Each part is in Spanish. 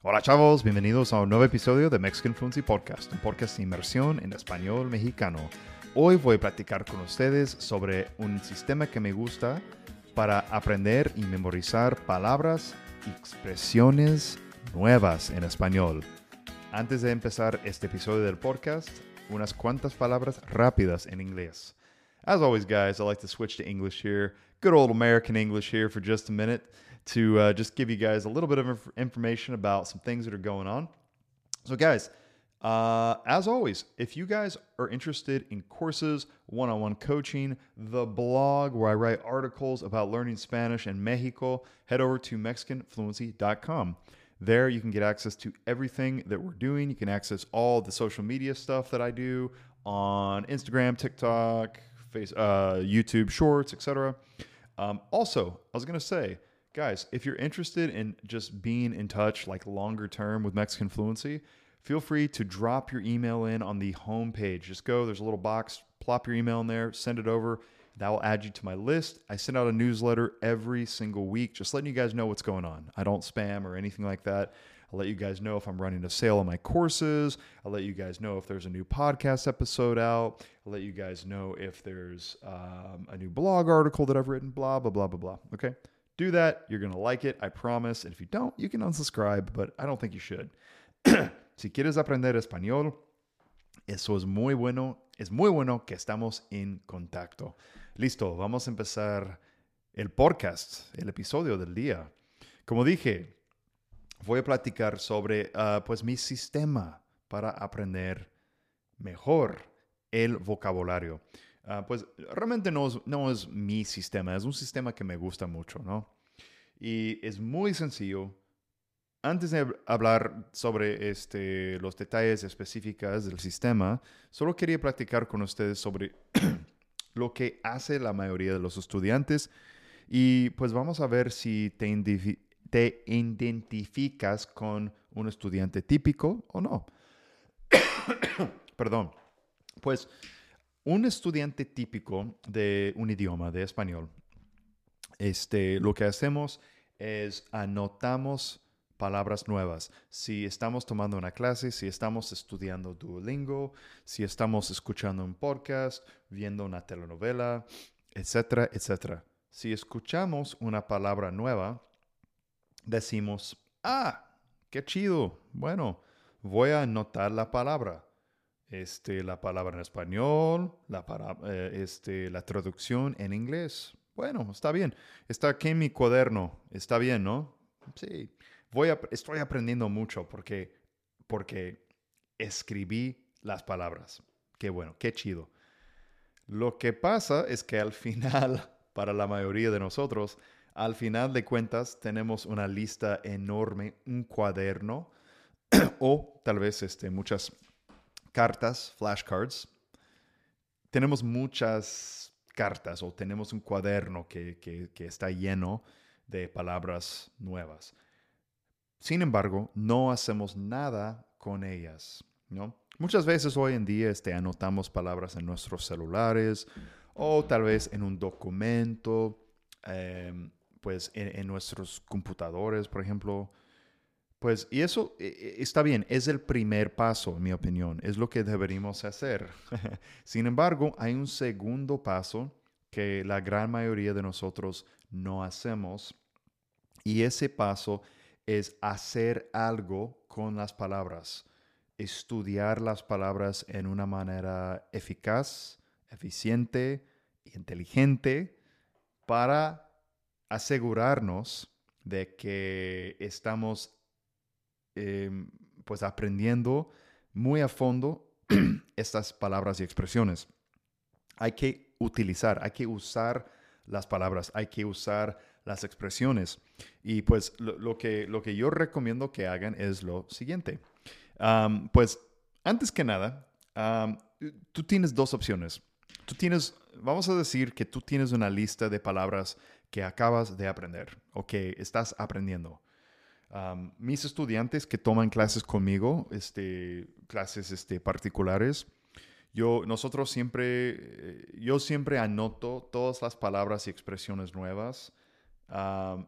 Hola chavos, bienvenidos a un nuevo episodio de Mexican Fluency Podcast, un podcast de inmersión en español mexicano. Hoy voy a platicar con ustedes sobre un sistema que me gusta para aprender y memorizar palabras y expresiones nuevas en español. Antes de empezar este episodio del podcast, unas cuantas palabras rápidas en inglés. As always, guys, I like to switch to English here. Good old American English here for just a minute to uh, just give you guys a little bit of inf- information about some things that are going on. So, guys, uh, as always, if you guys are interested in courses, one on one coaching, the blog where I write articles about learning Spanish in Mexico, head over to MexicanFluency.com. There, you can get access to everything that we're doing. You can access all the social media stuff that I do on Instagram, TikTok, face, uh, YouTube Shorts, etc. Um, also, I was going to say, guys, if you're interested in just being in touch like longer term with Mexican Fluency, feel free to drop your email in on the homepage. Just go, there's a little box, plop your email in there, send it over. That will add you to my list. I send out a newsletter every single week, just letting you guys know what's going on. I don't spam or anything like that. I'll let you guys know if I'm running a sale on my courses. I'll let you guys know if there's a new podcast episode out. I'll let you guys know if there's um, a new blog article that I've written, blah, blah, blah, blah, blah. Okay? Do that. You're going like it, I promise. And if you don't, you can unsubscribe, but I don't think you should. si quieres aprender español, eso es muy bueno. Es muy bueno que estamos en contacto. Listo, vamos a empezar el podcast, el episodio del día. Como dije, voy a platicar sobre uh, pues mi sistema para aprender mejor el vocabulario. Uh, pues realmente no es, no es mi sistema, es un sistema que me gusta mucho, ¿no? Y es muy sencillo. Antes de hablar sobre este, los detalles específicos del sistema, solo quería platicar con ustedes sobre lo que hace la mayoría de los estudiantes y pues vamos a ver si te, te identificas con un estudiante típico o no. Perdón. Pues un estudiante típico de un idioma, de español, este, lo que hacemos es anotamos palabras nuevas. Si estamos tomando una clase, si estamos estudiando Duolingo, si estamos escuchando un podcast, viendo una telenovela, etcétera, etcétera. Si escuchamos una palabra nueva, decimos, ah, qué chido. Bueno, voy a anotar la palabra. Este, la palabra en español, la, para, eh, este, la traducción en inglés. Bueno, está bien. Está aquí mi cuaderno. Está bien, ¿no? Sí. Voy estoy aprendiendo mucho porque, porque escribí las palabras. Qué bueno, qué chido. Lo que pasa es que al final, para la mayoría de nosotros, al final de cuentas tenemos una lista enorme, un cuaderno o tal vez este, muchas cartas, flashcards. Tenemos muchas cartas o tenemos un cuaderno que, que, está lleno de palabras nuevas. Sin embargo, no hacemos nada con ellas, ¿no? Muchas veces hoy en día este, anotamos palabras en nuestros celulares o tal vez en un documento, eh, pues en, nuestros computadores, por ejemplo. Pues, y eso está bien, es el primer paso, en mi opinión, es lo que deberíamos hacer. Sin embargo, hay un segundo paso que la gran mayoría de nosotros no hacemos y ese paso es hacer algo con las palabras, estudiar las palabras en una manera eficaz, eficiente e inteligente para asegurarnos de que estamos eh, pues aprendiendo muy a fondo estas palabras y expresiones. Hay que utilizar, hay que usar las palabras, hay que usar las expresiones. Y pues lo, que, lo que yo recomiendo que hagan es lo siguiente. Pues antes que nada, um, tú tienes dos opciones. Tú tienes, vamos a decir que tú tienes una lista de palabras que acabas de aprender o que estás aprendiendo. Mis estudiantes que toman clases conmigo, este, clases este, particulares, yo, nosotros siempre, yo siempre anoto todas las palabras y expresiones nuevas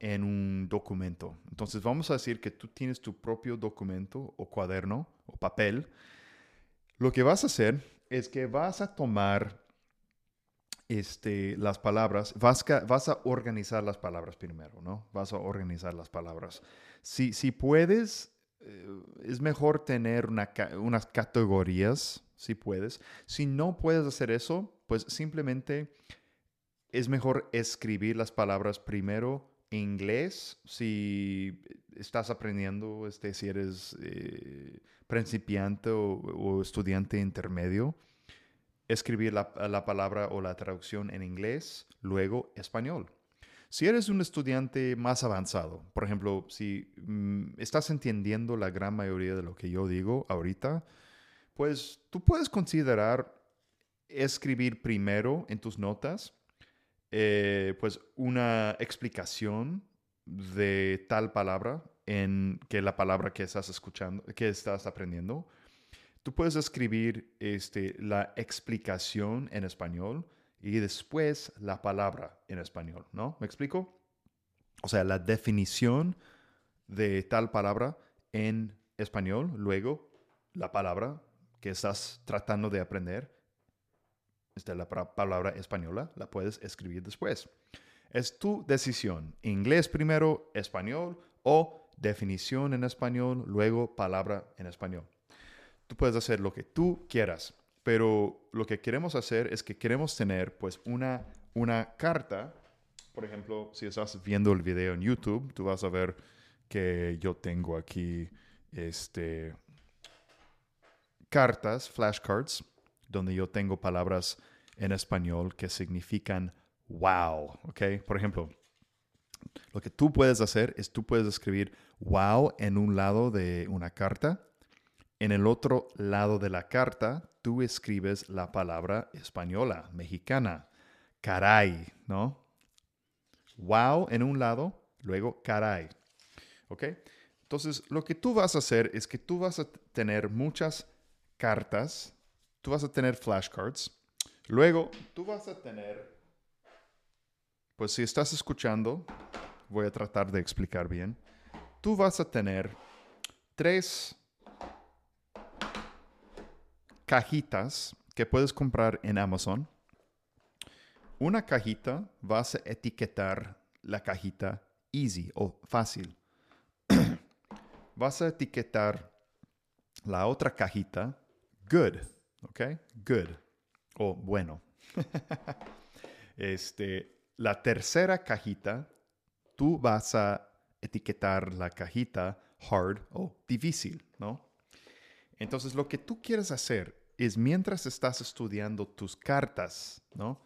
en un documento. Entonces vamos a decir que tú tienes tu propio documento o cuaderno o papel. Lo que vas a hacer es que vas a tomar este, las palabras, vas, vas a organizar las palabras primero, ¿no? Vas a organizar las palabras. Si, si puedes, eh, es mejor tener unas categorías, si puedes. Si no puedes hacer eso, pues simplemente es mejor escribir las palabras primero en inglés si estás aprendiendo, este, si eres eh, principiante o, estudiante intermedio. Escribir la, la palabra o la traducción en inglés, luego español. Si eres un estudiante más avanzado, por ejemplo, si mm, estás entendiendo la gran mayoría de lo que yo digo ahorita, pues tú puedes considerar escribir primero en tus notas, eh, pues una explicación de tal palabra en que la palabra que estás escuchando, que estás aprendiendo. Tú puedes escribir este, la explicación en español y después la palabra en español, ¿no? ¿Me explico? O sea, la definición de tal palabra en español, luego la palabra que estás tratando de aprender, esta la palabra española, la puedes escribir después. Es tu decisión. Inglés primero, español o definición en español, luego palabra en español. Tú puedes hacer lo que tú quieras, pero lo que queremos hacer es que queremos tener pues una, una carta. Por ejemplo, si estás viendo el video en YouTube, tú vas a ver que yo tengo aquí este, cartas, flashcards, donde yo tengo palabras en español que significan wow, ¿ok? Por ejemplo, lo que tú puedes hacer es tú puedes escribir wow en un lado de una carta. En el otro lado de la carta, tú escribes la palabra española, mexicana, caray, ¿no? Wow en un lado, luego caray, ¿ok? Entonces, lo que tú vas a hacer es que tú vas a tener muchas cartas, tú vas a tener flashcards, luego tú vas a tener, pues si estás escuchando, voy a tratar de explicar bien, tú vas a tener tres cajitas que puedes comprar en Amazon. Una cajita vas a etiquetar la cajita easy o fácil. vas a etiquetar la otra cajita good, ¿ok? Good o bueno. este, la tercera cajita, tú vas a etiquetar la cajita hard o difícil, ¿no? Entonces, lo que tú quieres hacer es mientras estás estudiando tus cartas, ¿no?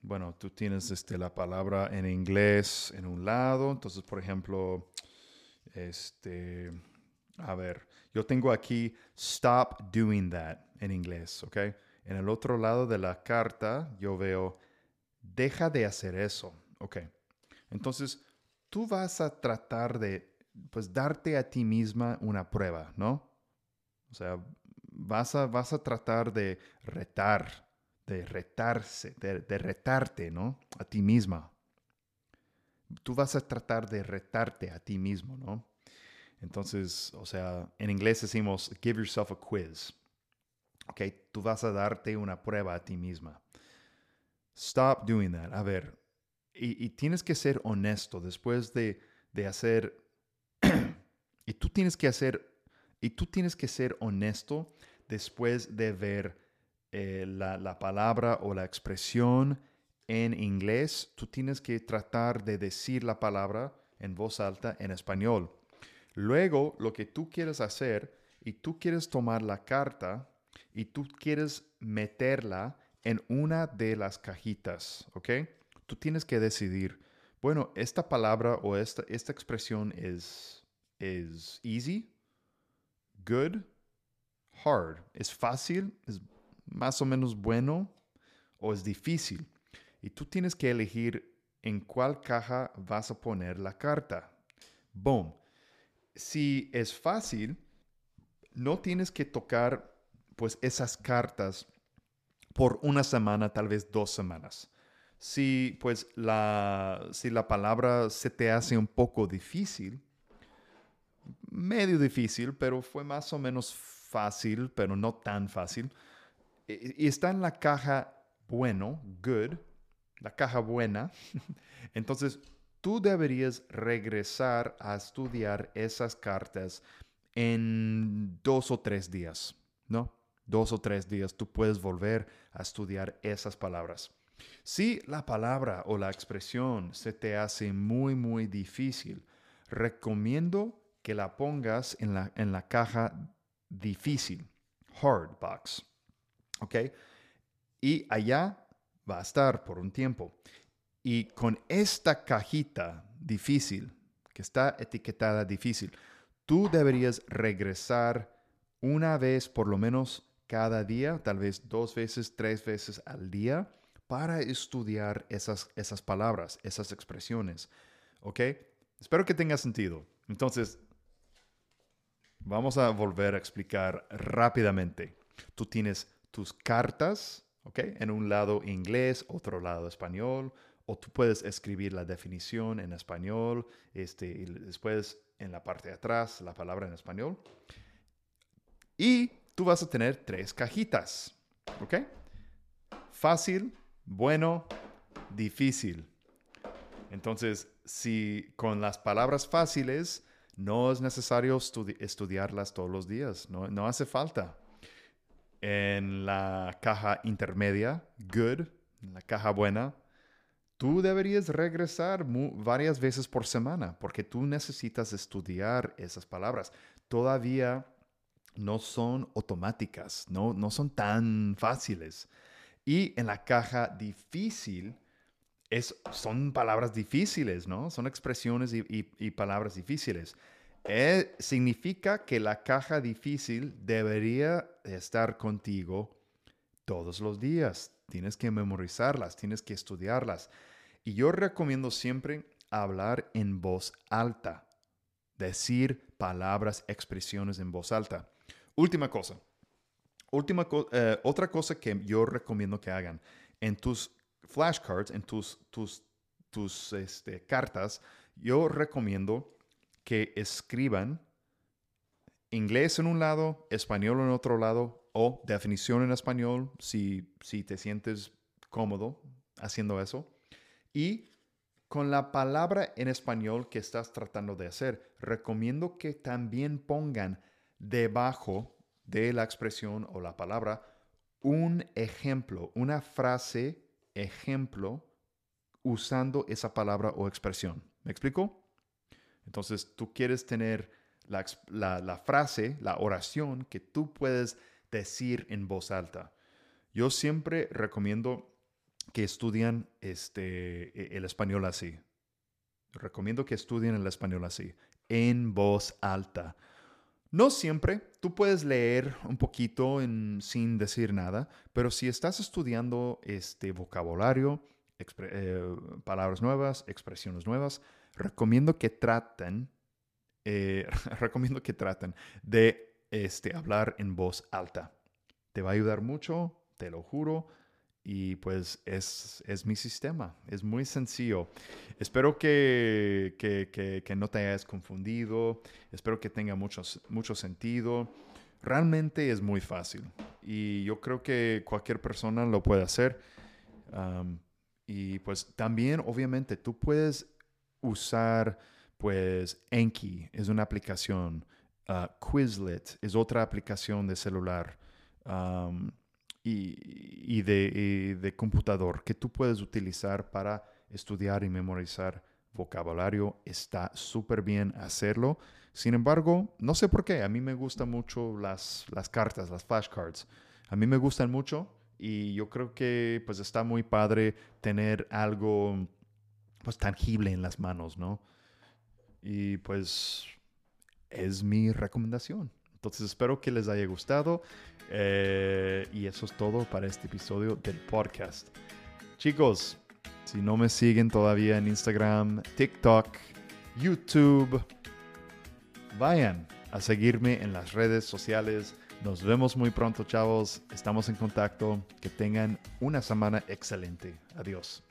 Bueno, tú tienes este, la palabra en inglés en un lado, entonces, por ejemplo, este, a ver, yo tengo aquí stop doing that en inglés, ¿ok? En el otro lado de la carta yo veo deja de hacer eso, ¿ok? Entonces, tú vas a tratar de, pues, darte a ti misma una prueba, ¿no? O sea, vas a, vas a tratar de retar, de retarse, de, de retarte, ¿no? A ti misma. Tú vas a tratar de retarte a ti mismo, ¿no? Entonces, o sea, en inglés decimos give yourself a quiz. Ok, tú vas a darte una prueba a ti misma. Stop doing that. A ver, y, tienes que ser honesto después de, hacer, y tú tienes que hacer, y tú tienes que ser honesto después de ver eh, la, la palabra o la expresión en inglés. Tú tienes que tratar de decir la palabra en voz alta en español. Luego, lo que tú quieres hacer, y tú quieres tomar la carta y tú quieres meterla en una de las cajitas, ¿ok? Tú tienes que decidir, bueno, esta palabra o esta, esta expresión es, es easy, good, hard. ¿Es fácil? ¿Es más o menos bueno? ¿O es difícil? Y tú tienes que elegir en cuál caja vas a poner la carta. Boom si es fácil, no tienes que tocar pues esas cartas por una semana, tal vez dos semanas. Si pues la, si la palabra se te hace un poco difícil, medio difícil, pero fue más o menos fácil, pero no tan fácil, y está en la caja bueno, good, la caja buena, entonces tú deberías regresar a estudiar esas cartas en dos o tres días, ¿no? Dos o tres días tú puedes volver a estudiar esas palabras. Si la palabra o la expresión se te hace muy, muy difícil, recomiendo que la pongas en la, en la caja difícil, hard box. ¿Ok? Y allá va a estar por un tiempo. Y con esta cajita difícil, que está etiquetada difícil, tú deberías regresar una vez por lo menos cada día, tal vez dos veces, tres veces al día, para estudiar esas, esas palabras, esas expresiones. ¿Ok? Espero que tenga sentido. Entonces, vamos a volver a explicar rápidamente. Tú tienes tus cartas, ¿ok? En un lado inglés, otro lado español, o tú puedes escribir la definición en español, este, y después en la parte de atrás la palabra en español. Y tú vas a tener tres cajitas, ¿ok? Fácil, bueno, difícil. Entonces, si con las palabras fáciles no es necesario estudiarlas todos los días, no, no hace falta. En la caja intermedia, good, en la caja buena, tú deberías regresar varias veces por semana porque tú necesitas estudiar esas palabras. Todavía no son automáticas, no, no son tan fáciles. Y en la caja difícil, es, son palabras difíciles, ¿no? Son expresiones y, palabras difíciles. Eh, significa que la caja difícil debería estar contigo todos los días. Tienes que memorizarlas, tienes que estudiarlas. Y yo recomiendo siempre hablar en voz alta, decir palabras, expresiones en voz alta. Última cosa, última eh, otra cosa que yo recomiendo que hagan en tus flashcards, en tus, tus, tus este, cartas, yo recomiendo que escriban inglés en un lado, español en otro lado, o definición en español si, si te sientes cómodo haciendo eso. Y con la palabra en español que estás tratando de hacer, recomiendo que también pongan debajo de la expresión o la palabra un ejemplo, una frase ejemplo usando esa palabra o expresión. ¿Me explico? Entonces tú quieres tener la, frase, la oración que tú puedes decir en voz alta. Yo siempre recomiendo que estudien este, e, el español así. Recomiendo que estudien el español así, en voz alta. No siempre, tú puedes leer un poquito sin decir nada, pero si estás estudiando este vocabulario, eh, palabras nuevas, expresiones nuevas, recomiendo que traten, eh, recomiendo que traten de este, hablar en voz alta. Te va a ayudar mucho, te lo juro. Y pues es, es mi sistema, es muy sencillo. Espero que, que, que, no te hayas confundido, espero que tenga mucho, mucho sentido. Realmente es muy fácil y yo creo que cualquier persona lo puede hacer. y pues también, obviamente, tú puedes usar, pues, Enki es una aplicación, uh, Quizlet es otra aplicación de celular y, de, computador que tú puedes utilizar para estudiar y memorizar vocabulario. Está súper bien hacerlo. Sin embargo, no sé por qué, a mí me gustan mucho las, las cartas, las flashcards. A mí me gustan mucho y yo creo que pues está muy padre tener algo pues tangible en las manos, ¿no? Y pues es mi recomendación. Entonces espero que les haya gustado. Eh, y eso es todo para este episodio del podcast. Chicos, si no me siguen todavía en Instagram, TikTok, YouTube, vayan a seguirme en las redes sociales. Nos vemos muy pronto, chavos. Estamos en contacto. Que tengan una semana excelente. Adiós.